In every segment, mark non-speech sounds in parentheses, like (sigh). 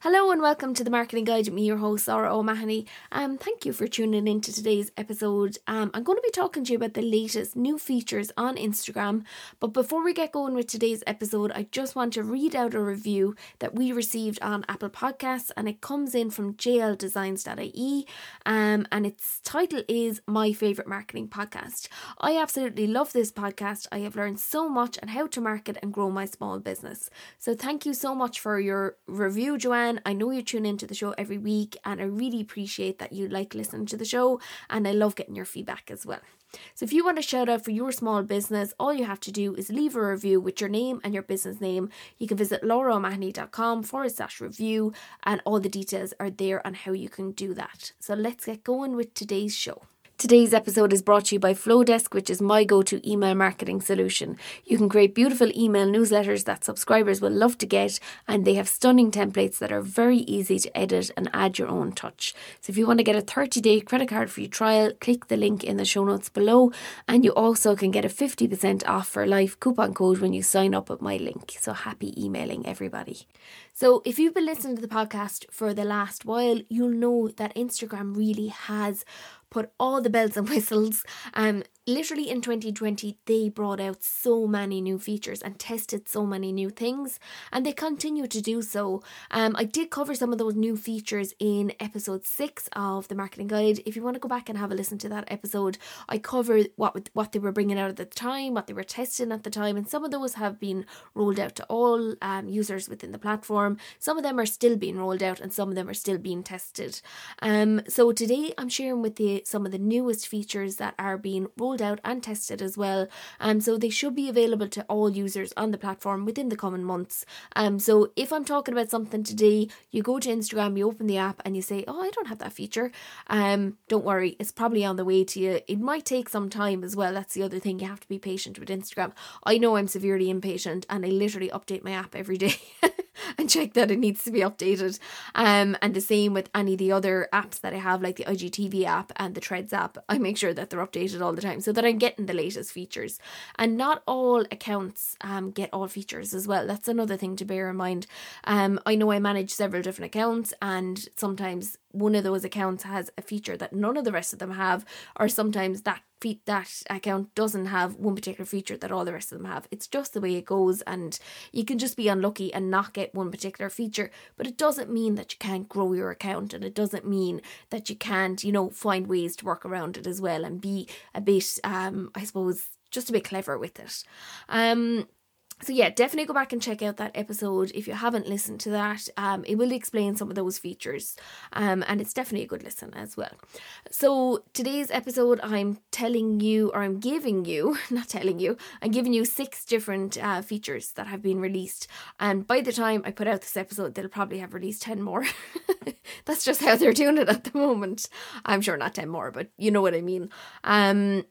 Hello and welcome to the Marketing Guide with me, your host, Laura O'Mahony. Um, thank you for tuning in to today's episode. Um, I'm going to be talking to you about the latest new features on Instagram. But before we get going with today's episode, I just want to read out a review that we received on Apple Podcasts, and it comes in from jldesigns.ie. Um, and its title is My Favorite Marketing Podcast. I absolutely love this podcast. I have learned so much on how to market and grow my small business. So thank you so much for your review, Joanne. I know you tune into the show every week, and I really appreciate that you like listening to the show, and I love getting your feedback as well. So, if you want a shout out for your small business, all you have to do is leave a review with your name and your business name. You can visit lauraomahony.com forward slash review, and all the details are there on how you can do that. So, let's get going with today's show. Today's episode is brought to you by Flodesk, which is my go to email marketing solution. You can create beautiful email newsletters that subscribers will love to get, and they have stunning templates that are very easy to edit and add your own touch. So, if you want to get a 30 day credit card free trial, click the link in the show notes below, and you also can get a 50% off for life coupon code when you sign up at my link. So, happy emailing everybody. So, if you've been listening to the podcast for the last while, you'll know that Instagram really has put all the bells and (laughs) whistles. Um, literally in 2020, they brought out so many new features and tested so many new things, and they continue to do so. Um, I did cover some of those new features in episode six of the marketing guide. If you want to go back and have a listen to that episode, I covered what what they were bringing out at the time, what they were testing at the time, and some of those have been rolled out to all um, users within the platform. Some of them are still being rolled out, and some of them are still being tested. Um, so today I'm sharing with you some of the newest features that are being rolled rolled out and tested as well. Um, so they should be available to all users on the platform within the coming months. Um, so if I'm talking about something today, you go to Instagram, you open the app, and you say, "Oh, I don't have that feature." Um, don't worry, it's probably on the way to you. It might take some time as well. That's the other thing. You have to be patient with Instagram. I know I'm severely impatient, and I literally update my app every day. (laughs) (laughs) and check that it needs to be updated. Um, and the same with any of the other apps that I have, like the IGTV app and the Threads app. I make sure that they're updated all the time so that I'm getting the latest features. And not all accounts um get all features as well. That's another thing to bear in mind. Um, I know I manage several different accounts, and sometimes one of those accounts has a feature that none of the rest of them have, or sometimes that feat that account doesn't have one particular feature that all the rest of them have. It's just the way it goes, and you can just be unlucky and not get one particular feature. But it doesn't mean that you can't grow your account, and it doesn't mean that you can't, you know, find ways to work around it as well and be a bit, um, I suppose, just a bit clever with it. Um, so yeah definitely go back and check out that episode if you haven't listened to that. Um it will explain some of those features um and it's definitely a good listen as well. So today's episode i'm telling you or i'm giving you (laughs) not telling you i'm giving you six different uh, features that have been released. And by the time i put out this episode they'll probably have released 10 more. (laughs) That's just how they're doing it at the moment. I'm sure not 10 more but you know what i mean. Um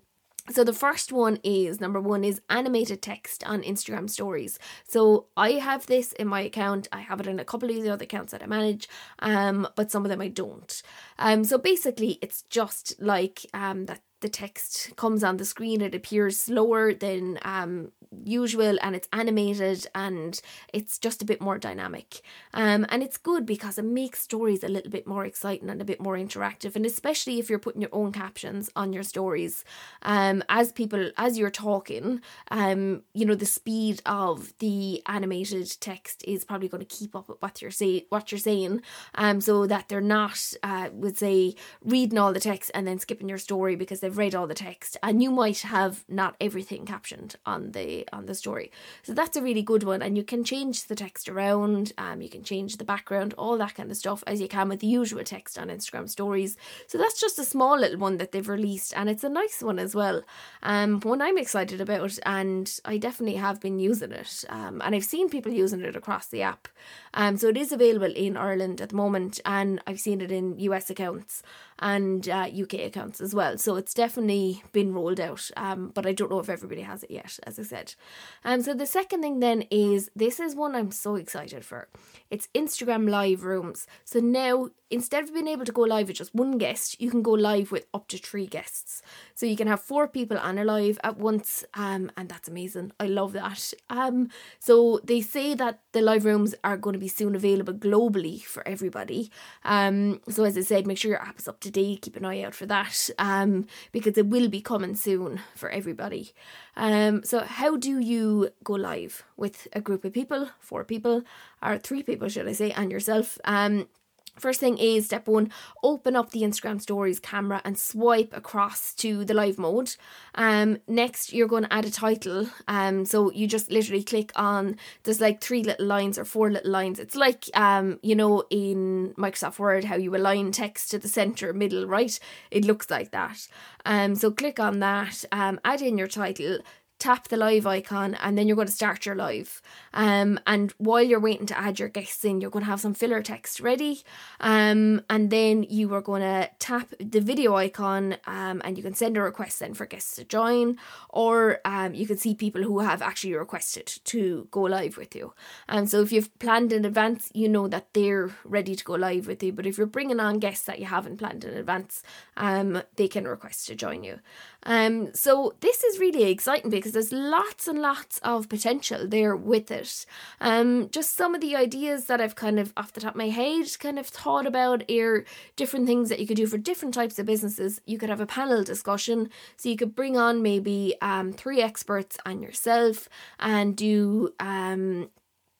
so the first one is number one is animated text on Instagram stories. So I have this in my account. I have it in a couple of the other accounts that I manage, um, but some of them I don't. Um, so basically, it's just like um that the text comes on the screen. It appears slower than um usual and it's animated and it's just a bit more dynamic. Um, and it's good because it makes stories a little bit more exciting and a bit more interactive. And especially if you're putting your own captions on your stories, um, as people, as you're talking, um, you know, the speed of the animated text is probably going to keep up with what you're say what you're saying. Um, so that they're not, uh, would say, reading all the text and then skipping your story because they've read all the text. And you might have not everything captioned on the on the story. So that's a really good one, and you can change the text around. Um, you can change the background, all that kind of stuff, as you can with the usual text on Instagram stories. So that's just a small little one that they've released, and it's a nice one as well. Um, one I'm excited about, and I definitely have been using it. Um, and I've seen people using it across the app. Um, so it is available in Ireland at the moment, and I've seen it in US accounts and uh, UK accounts as well. So it's definitely been rolled out, um, but I don't know if everybody has it yet, as I said. Um, so the second thing then is this is one I'm so excited for. It's Instagram live rooms. So now instead of being able to go live with just one guest, you can go live with up to three guests. So you can have four people on a live at once, um, and that's amazing. I love that. Um, so they say that the live rooms are going to be soon available globally for everybody. Um, so as I said, make sure your app is up to date. Keep an eye out for that, um, because it will be coming soon for everybody. Um, so how do you go live with a group of people, four people, or three people, should I say, and yourself? Um First thing is step one, open up the Instagram stories camera and swipe across to the live mode. Um, next, you're going to add a title. Um, so you just literally click on, there's like three little lines or four little lines. It's like, um, you know, in Microsoft Word, how you align text to the center, middle, right? It looks like that. Um, so click on that, um, add in your title, tap the live icon and then you're going to start your live. Um, and while you're waiting to add your guests in, you're going to have some filler text ready. Um, and then you are going to tap the video icon um, and you can send a request then for guests to join, or um, you can see people who have actually requested to go live with you. Um, so if you've planned in advance, you know that they're ready to go live with you. But if you're bringing on guests that you haven't planned in advance, um, they can request to join you. Um, so this is really exciting because there's lots and lots of potential there with it. Um, just some of the ideas that I've kind of off the top of my head kind of thought about are different things that you could do for different types of businesses. You could have a panel discussion, so you could bring on maybe um three experts and yourself and do um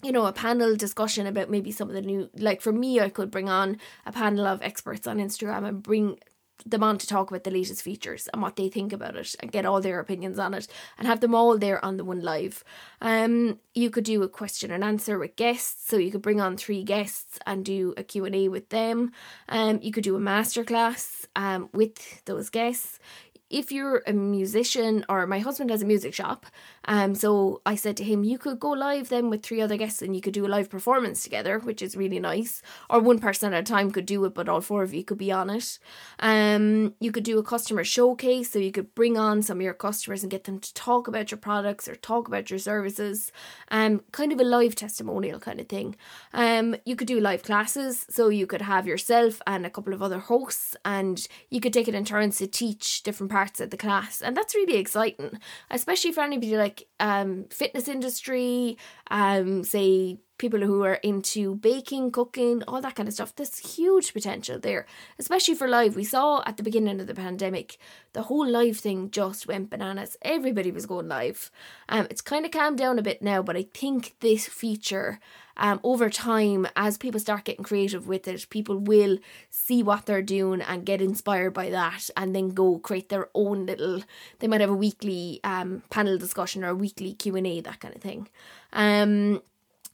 you know, a panel discussion about maybe some of the new, like for me, I could bring on a panel of experts on Instagram and bring them on to talk about the latest features and what they think about it and get all their opinions on it and have them all there on the one live. Um, you could do a question and answer with guests, so you could bring on three guests and do a Q&A with them. Um, you could do a masterclass um, with those guests if you're a musician or my husband has a music shop um so i said to him you could go live then with three other guests and you could do a live performance together which is really nice. Or one person at a time could do it but all four of you could be on it. Um you could do a customer showcase so you could bring on some of your customers and get them to talk about your products or talk about your services. Um kind of a live testimonial kind of thing. Um you could do live classes so you could have yourself and a couple of other hosts and you could take it in turns to teach different parts of the class and that's really exciting especially for anybody like um fitness industry um say people who are into baking cooking all that kind of stuff there's huge potential there especially for live we saw at the beginning of the pandemic the whole live thing just went bananas everybody was going live um it's kind of calmed down a bit now but i think this feature um, over time, as people start getting creative with it, people will see what they're doing and get inspired by that, and then go create their own little. They might have a weekly um, panel discussion or a weekly Q and A, that kind of thing. Um,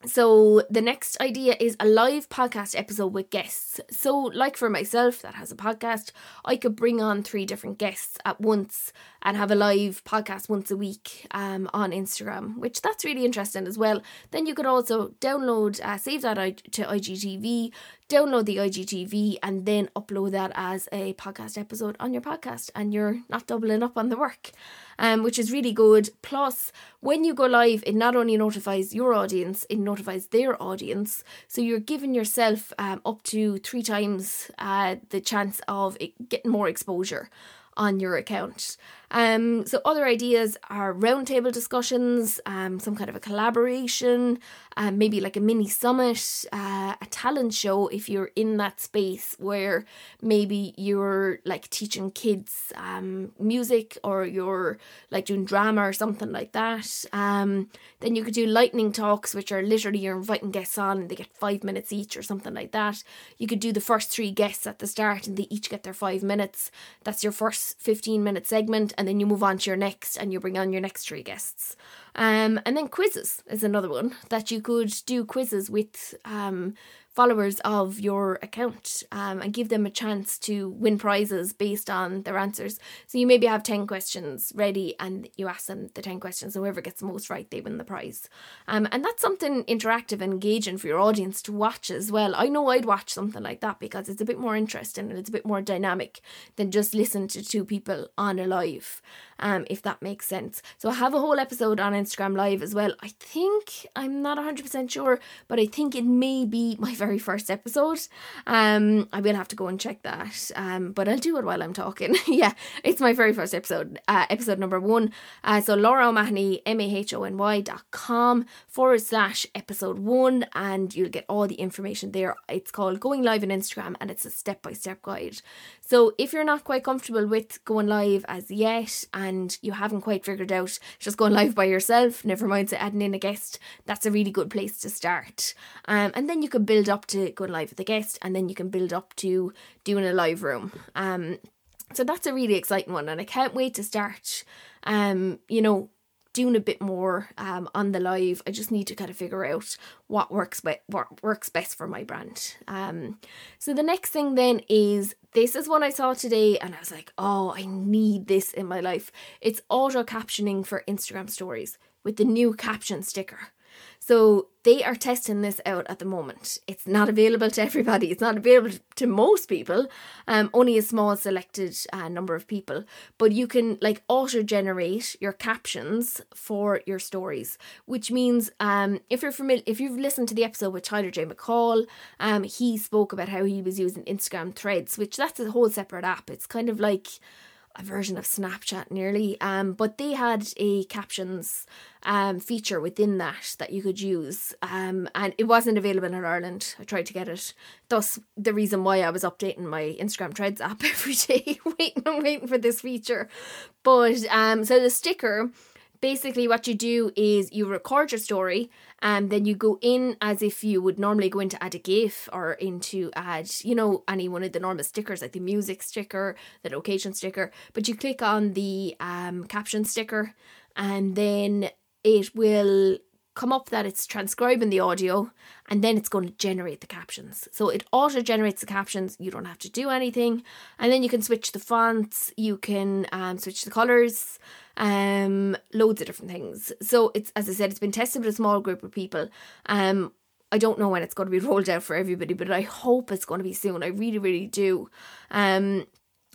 so the next idea is a live podcast episode with guests. So, like for myself that has a podcast, I could bring on three different guests at once and have a live podcast once a week um, on Instagram, which that's really interesting as well. Then you could also download, uh, save that to IGTV, download the IGTV, and then upload that as a podcast episode on your podcast, and you're not doubling up on the work, um, which is really good. Plus, when you go live, it not only notifies your audience, it notifies their audience, so you're giving yourself um, up to three times uh, the chance of getting more exposure on your account. Um, so other ideas are roundtable discussions, um, some kind of a collaboration, um, maybe like a mini summit, uh, a talent show if you're in that space where maybe you're like teaching kids um, music or you're like doing drama or something like that. Um, then you could do lightning talks, which are literally you're inviting guests on and they get five minutes each or something like that. You could do the first three guests at the start and they each get their five minutes. That's your first 15 minute segment and then you move on to your next and you bring on your next three guests. Um, and then quizzes is another one that you could do quizzes with um, followers of your account um, and give them a chance to win prizes based on their answers. So you maybe have 10 questions ready and you ask them the 10 questions. and Whoever gets the most right, they win the prize. Um, and that's something interactive and engaging for your audience to watch as well. I know I'd watch something like that because it's a bit more interesting and it's a bit more dynamic than just listen to two people on a live, um, if that makes sense. So I have a whole episode on Instagram Live as well. I think, I'm not 100% sure, but I think it may be my very first episode. Um, I will have to go and check that. Um, but I'll do it while I'm talking. (laughs) yeah, it's my very first episode, uh, episode number one. Uh, so Laura O'Mahony, M A H O N Y dot com forward slash episode one, and you'll get all the information there. It's called Going Live on Instagram, and it's a step by step guide. So if you're not quite comfortable with going live as yet, and you haven't quite figured out just going live by yourself, never mind adding in a guest, that's a really good place to start. Um, and then you can build up to going live with a guest, and then you can build up to doing a live room. Um, so that's a really exciting one, and I can't wait to start. Um, you know, doing a bit more um, on the live. I just need to kind of figure out what works be- what works best for my brand. Um, so the next thing then is this is what I saw today, and I was like, oh, I need this in my life. It's auto captioning for Instagram stories with the new caption sticker. So they are testing this out at the moment. It's not available to everybody. It's not available to most people. Um, only a small selected uh, number of people. But you can like auto generate your captions for your stories, which means um, if you're familiar, if you've listened to the episode with Tyler J McCall, um, he spoke about how he was using Instagram Threads, which that's a whole separate app. It's kind of like a version of Snapchat nearly. Um, but they had a captions um feature within that that you could use. Um, and it wasn't available in Ireland. I tried to get it. Thus, the reason why I was updating my Instagram Threads app (laughs) every day, (laughs) waiting and waiting for this feature. But um, so the sticker basically what you do is you record your story and then you go in as if you would normally go into add a gif or into add you know any one of the normal stickers like the music sticker the location sticker but you click on the um, caption sticker and then it will come up that it's transcribing the audio and then it's going to generate the captions. So it auto generates the captions. You don't have to do anything. And then you can switch the fonts, you can um, switch the colors, um, loads of different things. So it's, as I said, it's been tested with a small group of people. Um, I don't know when it's going to be (laughs) rolled out for everybody, but I hope it's going to be soon. I really, really do. Um,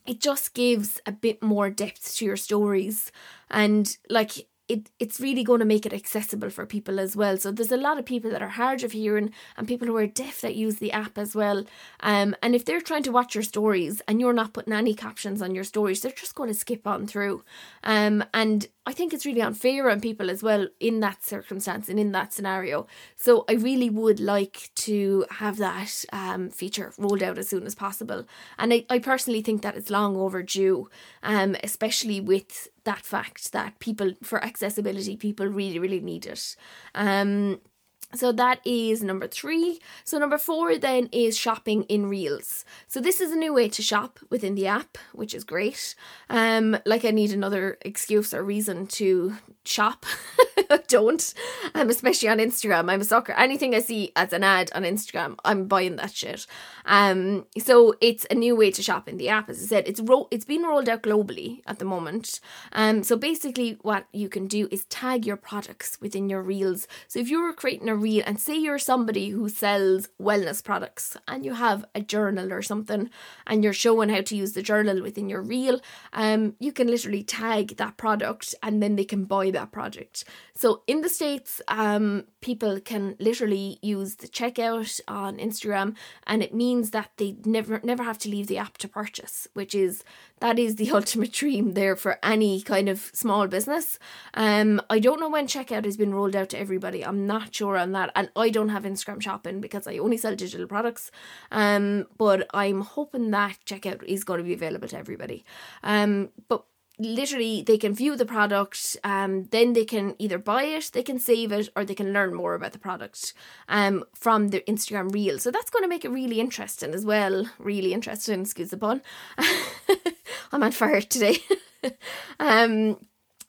it just gives a bit more depth to your stories and like it it's really going to make it accessible for people as well. So there's a lot of people that are hard of hearing and people who are deaf that use the app as well. Um, and if they're trying to watch your stories and you're not putting any captions on your stories, they're just going to skip on through. Um, and I think it's really unfair on people as well in that circumstance and in that scenario. So I really would like to have that um, feature rolled out as soon as possible. And I, I personally think that it's long overdue, um, especially with that fact that people, for accessibility, people really, really need it. Um, so that is number three. So number four then is shopping in Reels. So this is a new way to shop within the app, which is great. Um, like I need another excuse or reason to shop. (laughs) don't. Um, especially on Instagram. I'm a sucker. Anything I see as an ad on Instagram, I'm buying that shit. Um, so it's a new way to shop in the app. As I said, it's ro- it's been rolled out globally at the moment. Um, so basically, what you can do is tag your products within your reels. So if you were creating a reel and say you're somebody who sells wellness products and you have a journal or something and you're showing how to use the journal within your reel, um, you can literally tag that product and then they can buy that product. So in the States, um, people can literally use the checkout on Instagram and it means that they never never have to leave the app to purchase, which is that is the (laughs) ultimate dream there for any kind of small business. Um, I don't know when checkout has been rolled out to everybody. I'm not sure on that, and I don't have Instagram shopping because I only sell digital products. Um, but I'm hoping that checkout is going to be available to everybody. Um, but literally they can view the product um then they can either buy it they can save it or they can learn more about the product um from the instagram reel. So that's going to make it really interesting as well. Really interesting excuse the pun. (laughs) I'm on fire today. (laughs) Um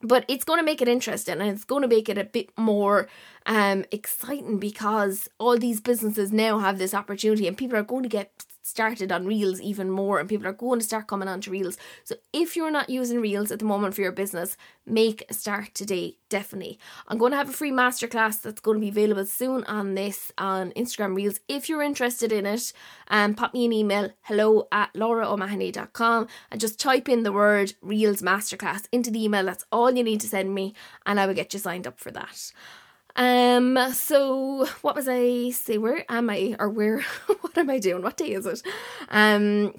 but it's going to make it interesting and it's going to make it a bit more um exciting because all these businesses now have this opportunity and people are going to get started on Reels even more and people are going to start coming onto Reels. So if you're not using Reels at the moment for your business, make a start today, definitely. I'm going to have a free masterclass that's going to be available soon on this on Instagram Reels. If you're interested in it, um, pop me an email hello at lauraomahony.com and just type in the word Reels Masterclass into the email. That's all you need to send me and I will get you signed up for that. Um, so what was I say? Where am I or where (laughs) what am I doing? What day is it? Um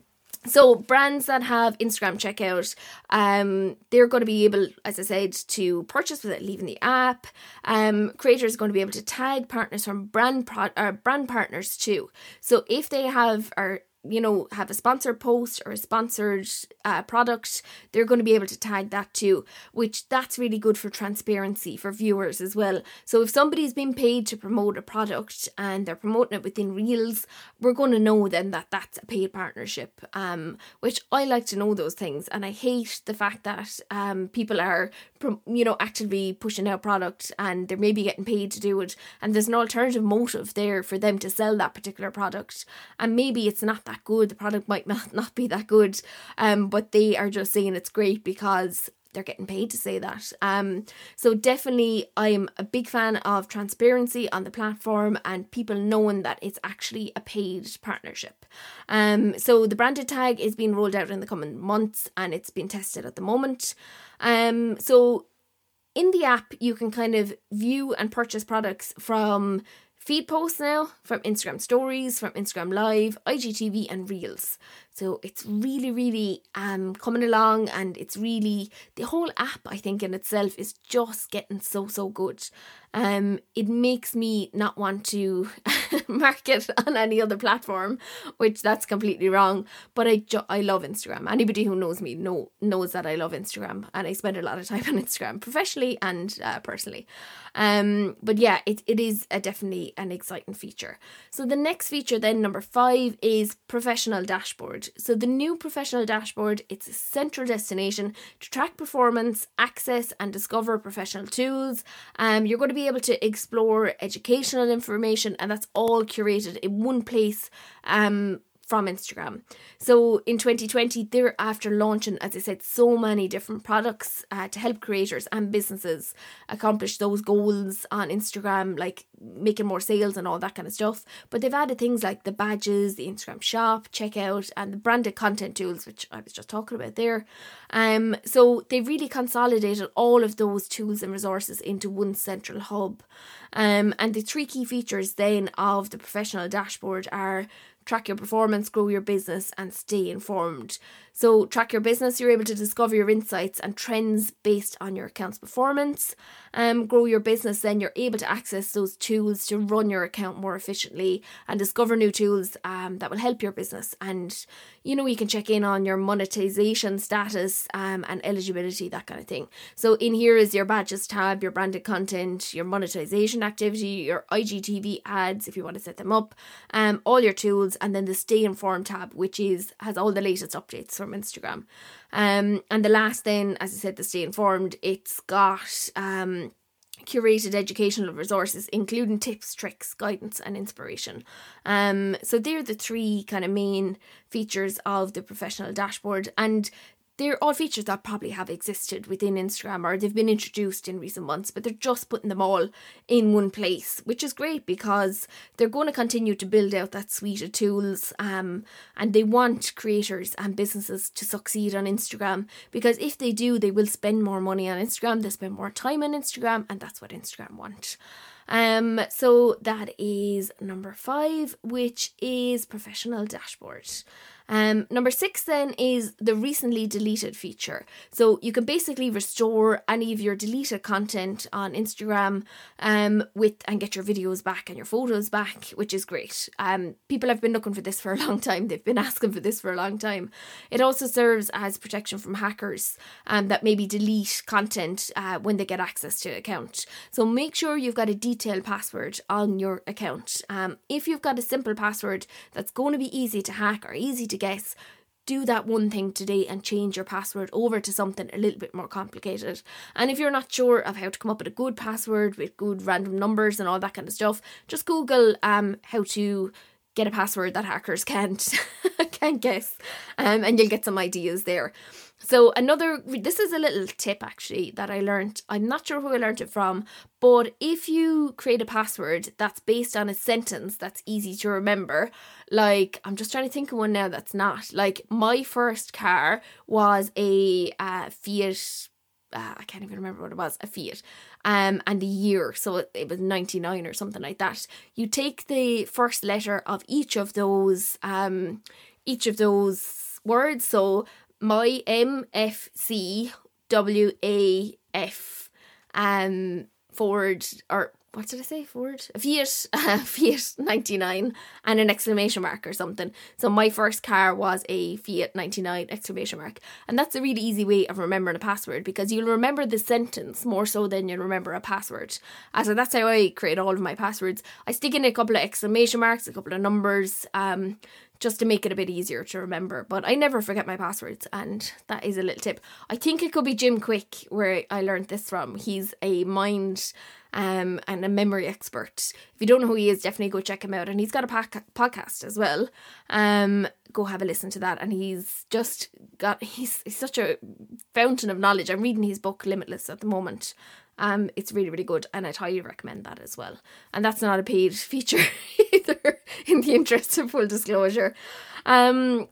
so brands that have Instagram checkout, um, they're going to be able, as I said, to purchase without leaving the app. Um, creators are going to be able to tag partners from brand pro- or brand partners too. So if they have or you know, have a sponsored post or a sponsored uh, product, they're going to be able to tag that too, which that's really good for transparency for viewers as well. So if somebody's been paid to promote a product and they're promoting it within Reels, we're going to know then that that's a paid partnership. Um, which I like to know those things, and I hate the fact that um people are you know actively pushing out product and they're maybe getting paid to do it, and there's an alternative motive there for them to sell that particular product, and maybe it's not that good. The product might not, (laughs) not be that good, um, but they are just saying it's great because they're getting paid to say that. Um, so definitely, I'm a big fan of transparency on the platform and people knowing that it's actually a paid partnership. Um, so the branded tag is being rolled out in the coming months and it's being tested at the moment. Um, so in the app, you can kind of view and purchase products from feed posts now from Instagram stories, from Instagram Live, IGTV, and Reels. So it's really, really um coming along, and it's really the whole app. I think in itself is just getting so so good. Um, it makes me not want to (laughs) market on any other platform, which that's completely wrong. But I ju- I love Instagram. Anybody who knows me know knows that I love Instagram, and I spend a lot of time on Instagram, professionally and uh, personally. Um, but yeah, it, it is a definitely an exciting feature. So the next feature, then number five, is professional dashboard. So the new professional dashboard, it's a central destination to track performance, access, and discover professional tools. Um, you're going to be able to explore educational information, and that's all curated in one place. Um, from Instagram. So in 2020, they're after launching, as I said, so many different products uh, to help creators and businesses accomplish those goals on Instagram, like making more sales and all that kind of stuff. But they've added things like the badges, the Instagram shop, checkout, and the branded content tools, which I was just talking about there. Um, so they've really consolidated all of those tools and resources into one central hub. Um, and the three key features then of the professional dashboard are track your performance, grow your business, and stay informed. So, track your business, you're able to discover your insights and trends based on your account's performance. Um, grow your business, then you're able to access those tools to run your account more efficiently and discover new tools um, that will help your business. And you know, you can check in on your monetization status um, and eligibility, that kind of thing. So, in here is your badges tab, your branded content, your monetization activity, your IGTV ads if you want to set them up, um, all your tools, and then the stay informed tab, which is has all the latest updates from Instagram. Um, and the last thing, as I said, to stay informed, it's got um, curated educational resources, including tips, tricks, guidance, and inspiration. Um, so they're the three kind of main features of the professional dashboard, and they're all features that probably have existed within Instagram or they've been introduced in recent months, but they're just putting them all in one place, which is great because they're going to continue to build out that suite of tools. Um, and they want creators and businesses to succeed on Instagram because if they do, they will spend more money on Instagram, they spend more time on Instagram, and that's what Instagram want. Um, so that is number five, which is professional dashboard. Um, number six then is the recently deleted feature. So you can basically restore any of your deleted content on Instagram um, with and get your videos back and your photos back, which is great. Um, people have been looking for this for a (laughs) long time. They've been asking for this for a long time. It also serves as protection from hackers um, that maybe delete content uh, when they get access to an account. So make sure you've got a detailed password on your account. Um, if you've got a simple password that's going to be easy to hack or easy to guess, do that one thing today and change your password over to something a little bit more complicated. And if you're not sure of how to come up with a good password with good random numbers and all that kind of stuff, just Google um how to get a password that hackers can't (laughs) can't guess, um, and you'll get some ideas there. So another this is a little tip actually that I learned. I'm not sure who I learned it from, but if you create a password that's based on a sentence that's easy to remember, like I'm just trying to think of one now that's not. Like my first car was a uh, Fiat uh, I can't even remember what it was, a Fiat, um, and the year, so it, it was 99 or something like that. You take the first letter of each of those, um, each of those words. So my M F C W A F, um, forward or what did I say? Ford? Fiat, (laughs) uh, Fiat 99 and an exclamation mark or something. So my first car was a Fiat 99 exclamation mark. And that's a really easy way of remembering a password because you'll remember the sentence more so than you'll remember a password. Uh, so that's how I create all of my passwords. I stick in a couple of exclamation marks, a couple of numbers, um, just to make it a bit easier to remember. But I never forget my passwords, and that is a little tip. I think it could be Jim Kwik where I learned this from. He's a mind um, and a memory expert. If you don't know who he is, definitely go check him out. And he's got a podcast as well. Um, go have a listen to that. And he's just got he's, he's such a fountain of knowledge. I'm reading his book Limitless at the moment. Um, it's really really good, and I'd highly recommend that as well. And that's not a paid (laughs) feature either, in the interest of full disclosure. Um,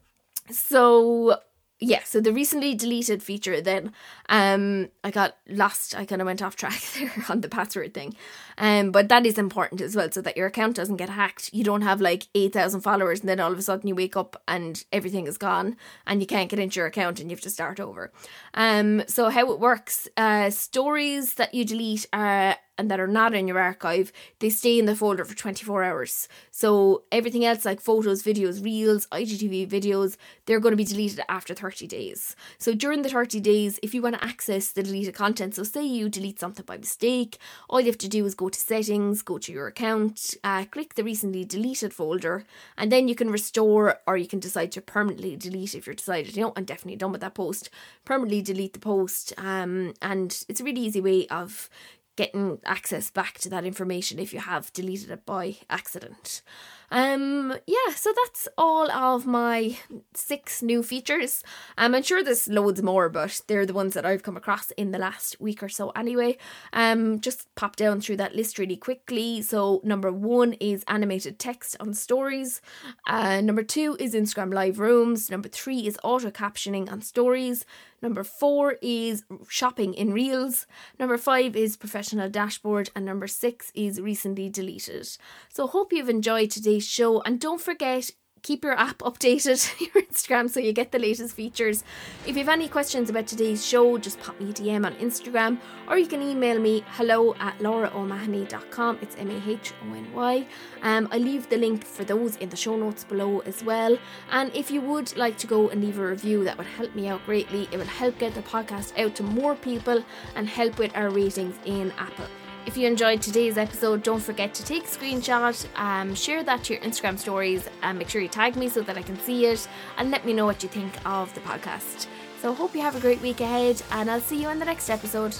so yeah, so the recently deleted feature then um I got lost, I kind of went off track (laughs) there on the password thing. Um but that is important as well so that your account doesn't get hacked. You don't have like 8000 followers and then all of a sudden you wake up and everything is gone and you can't get into your account and you have to start over. Um so how it works, uh stories that you delete are and that are not in your archive, they stay in the folder for 24 hours. So everything else like photos, videos, reels, IGTV videos, they're going to be deleted after 30 days. So during the 30 days, if you want to access the deleted content, so say you delete something by mistake, all you have to do is go to settings, go to your account, uh, click the recently deleted folder, and then you can restore or you can decide to permanently delete if you're decided, you know, I'm definitely done with that post, permanently delete the post. Um, and it's a really easy way of getting access back to that information if you have deleted it by accident. Um, yeah, so that's all of my six new features. Um, I'm sure there's loads more, but they're the ones that I've come across in the last week or so anyway. Um, just pop down through that list really quickly. So number one is animated text on stories. Uh, number two is Instagram live rooms. Number three is auto captioning on stories. Number four is shopping in reels. Number five is professional dashboard. And number six is recently deleted. So hope you've enjoyed today's show. And don't forget, keep your app updated, (laughs) your Instagram, so you get the latest features. If you have any questions about today's show, just pop me a DM on Instagram or you can email me hello at lauraomahony.com. It's M A H O N Y. Um, I leave the link for those in the show notes below as well. And if you would like to go and leave a review, that would help me out greatly. It will help get the podcast out to more people and help with our ratings in Apple. If you enjoyed today's episode, don't forget to take a screenshot, um, share that to your Instagram stories, and make sure you tag me so that I can see it and let me know what you think of the podcast. So, hope you have a great week ahead, and I'll see you in the next episode.